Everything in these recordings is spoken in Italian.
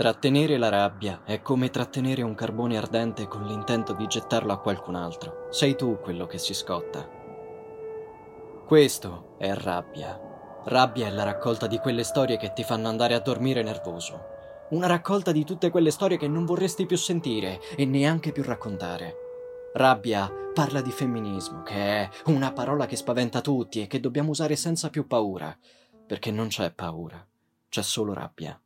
Trattenere la rabbia è come trattenere un carbone ardente con l'intento di gettarlo a qualcun altro. Sei tu quello che si scotta. Questo è rabbia. Rabbia è la raccolta di quelle storie che ti fanno andare a dormire nervoso. Una raccolta di tutte quelle storie che non vorresti più sentire e neanche più raccontare. Rabbia parla di femminismo, che è una parola che spaventa tutti e che dobbiamo usare senza più paura, perché non c'è paura, c'è solo rabbia.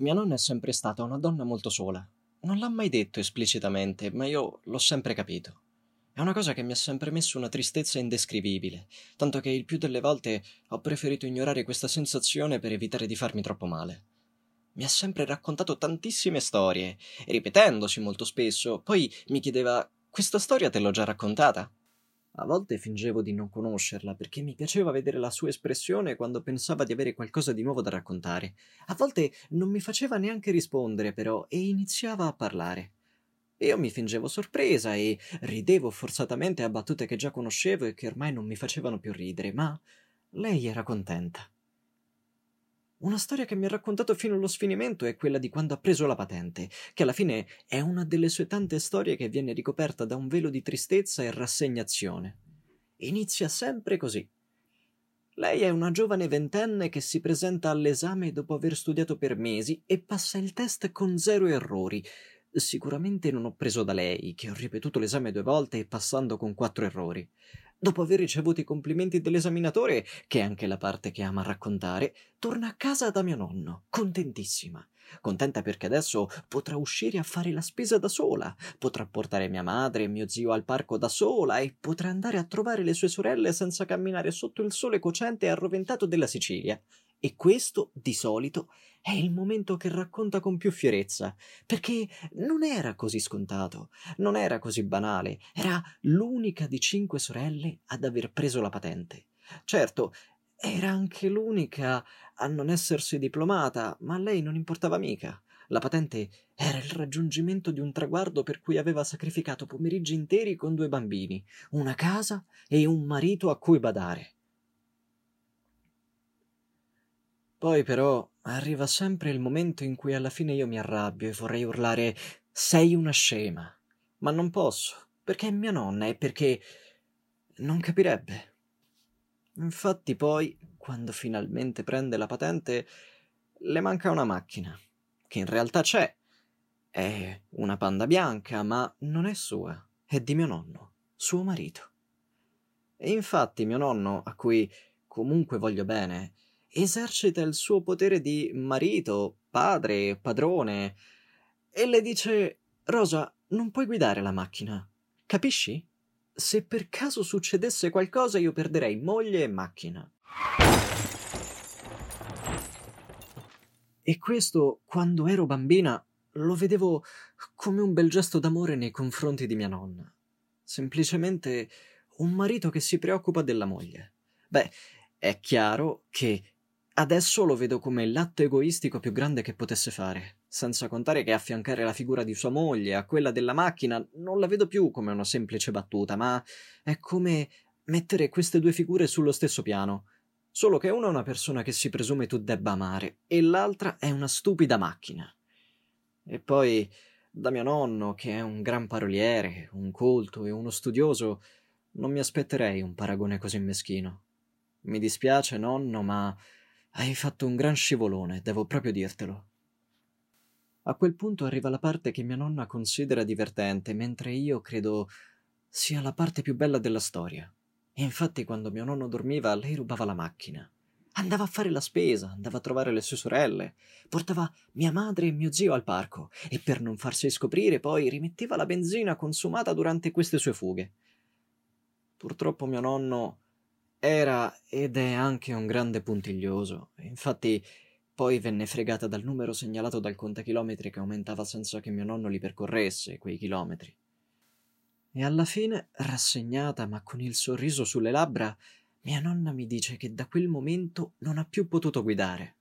Mia nonna è sempre stata una donna molto sola. Non l'ha mai detto esplicitamente, ma io l'ho sempre capito. È una cosa che mi ha sempre messo una tristezza indescrivibile, tanto che il più delle volte ho preferito ignorare questa sensazione per evitare di farmi troppo male. Mi ha sempre raccontato tantissime storie, ripetendosi molto spesso, poi mi chiedeva Questa storia te l'ho già raccontata? A volte fingevo di non conoscerla perché mi piaceva vedere la sua espressione quando pensava di avere qualcosa di nuovo da raccontare. A volte non mi faceva neanche rispondere, però, e iniziava a parlare. Io mi fingevo sorpresa e ridevo forzatamente a battute che già conoscevo e che ormai non mi facevano più ridere, ma lei era contenta. Una storia che mi ha raccontato fino allo sfinimento è quella di quando ha preso la patente, che alla fine è una delle sue tante storie che viene ricoperta da un velo di tristezza e rassegnazione. Inizia sempre così. Lei è una giovane ventenne che si presenta all'esame dopo aver studiato per mesi e passa il test con zero errori. Sicuramente non ho preso da lei, che ho ripetuto l'esame due volte e passando con quattro errori. Dopo aver ricevuto i complimenti dell'esaminatore, che è anche la parte che ama raccontare, torna a casa da mio nonno, contentissima. Contenta perché adesso potrà uscire a fare la spesa da sola, potrà portare mia madre e mio zio al parco da sola e potrà andare a trovare le sue sorelle senza camminare sotto il sole cocente e arroventato della Sicilia. E questo, di solito, è il momento che racconta con più fierezza, perché non era così scontato, non era così banale, era l'unica di cinque sorelle ad aver preso la patente. Certo, era anche l'unica a non essersi diplomata, ma a lei non importava mica. La patente era il raggiungimento di un traguardo per cui aveva sacrificato pomeriggi interi con due bambini, una casa e un marito a cui badare. Poi però arriva sempre il momento in cui alla fine io mi arrabbio e vorrei urlare sei una scema, ma non posso, perché è mia nonna e perché non capirebbe. Infatti poi, quando finalmente prende la patente, le manca una macchina, che in realtà c'è. È una panda bianca, ma non è sua, è di mio nonno, suo marito. E infatti mio nonno, a cui comunque voglio bene, esercita il suo potere di marito, padre, padrone e le dice Rosa, non puoi guidare la macchina. Capisci? Se per caso succedesse qualcosa io perderei moglie e macchina. E questo, quando ero bambina, lo vedevo come un bel gesto d'amore nei confronti di mia nonna. Semplicemente un marito che si preoccupa della moglie. Beh, è chiaro che Adesso lo vedo come l'atto egoistico più grande che potesse fare, senza contare che affiancare la figura di sua moglie a quella della macchina non la vedo più come una semplice battuta, ma è come mettere queste due figure sullo stesso piano. Solo che una è una persona che si presume tu debba amare e l'altra è una stupida macchina. E poi, da mio nonno, che è un gran paroliere, un colto e uno studioso, non mi aspetterei un paragone così meschino. Mi dispiace, nonno, ma hai fatto un gran scivolone, devo proprio dirtelo. A quel punto arriva la parte che mia nonna considera divertente, mentre io credo sia la parte più bella della storia. E infatti quando mio nonno dormiva lei rubava la macchina. Andava a fare la spesa, andava a trovare le sue sorelle, portava mia madre e mio zio al parco e per non farsi scoprire poi rimetteva la benzina consumata durante queste sue fughe. Purtroppo mio nonno era ed è anche un grande puntiglioso, infatti poi venne fregata dal numero segnalato dal contachilometri che aumentava senza che mio nonno li percorresse quei chilometri. E alla fine, rassegnata ma con il sorriso sulle labbra, mia nonna mi dice che da quel momento non ha più potuto guidare.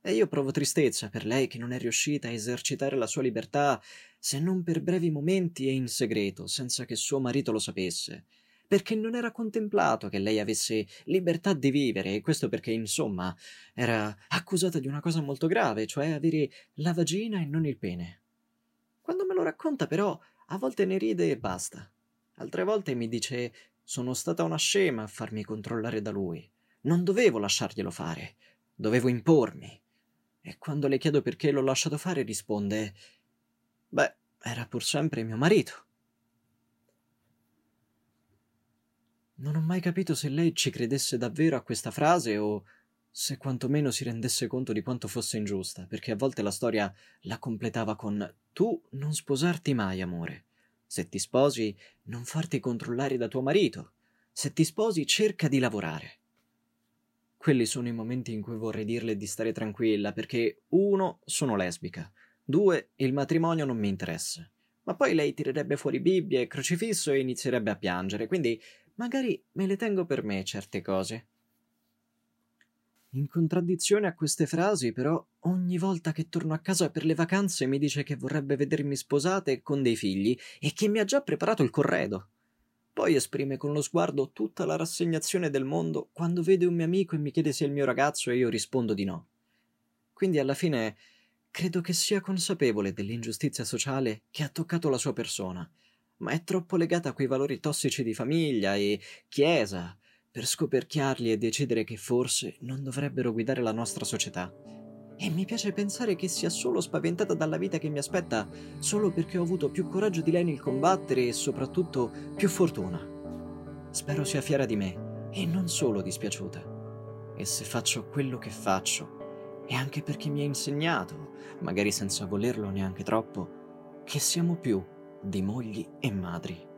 E io provo tristezza per lei che non è riuscita a esercitare la sua libertà se non per brevi momenti e in segreto, senza che suo marito lo sapesse, perché non era contemplato che lei avesse libertà di vivere, e questo perché, insomma, era accusata di una cosa molto grave, cioè avere la vagina e non il pene. Quando me lo racconta, però, a volte ne ride e basta. Altre volte mi dice sono stata una scema a farmi controllare da lui. Non dovevo lasciarglielo fare. Dovevo impormi. E quando le chiedo perché l'ho lasciato fare, risponde: Beh, era pur sempre mio marito. Non ho mai capito se lei ci credesse davvero a questa frase o se quantomeno si rendesse conto di quanto fosse ingiusta, perché a volte la storia la completava con Tu non sposarti mai, amore. Se ti sposi, non farti controllare da tuo marito. Se ti sposi, cerca di lavorare. Quelli sono i momenti in cui vorrei dirle di stare tranquilla, perché uno, sono lesbica, due, il matrimonio non mi interessa. Ma poi lei tirerebbe fuori Bibbia e crocifisso e inizierebbe a piangere, quindi magari me le tengo per me certe cose. In contraddizione a queste frasi, però, ogni volta che torno a casa per le vacanze mi dice che vorrebbe vedermi sposata e con dei figli e che mi ha già preparato il corredo. Poi esprime con lo sguardo tutta la rassegnazione del mondo quando vede un mio amico e mi chiede se è il mio ragazzo e io rispondo di no. Quindi alla fine credo che sia consapevole dell'ingiustizia sociale che ha toccato la sua persona, ma è troppo legata a quei valori tossici di famiglia e chiesa per scoperchiarli e decidere che forse non dovrebbero guidare la nostra società. E mi piace pensare che sia solo spaventata dalla vita che mi aspetta solo perché ho avuto più coraggio di lei nel combattere e soprattutto più fortuna. Spero sia fiera di me e non solo dispiaciuta. E se faccio quello che faccio, è anche perché mi ha insegnato, magari senza volerlo neanche troppo, che siamo più di mogli e madri.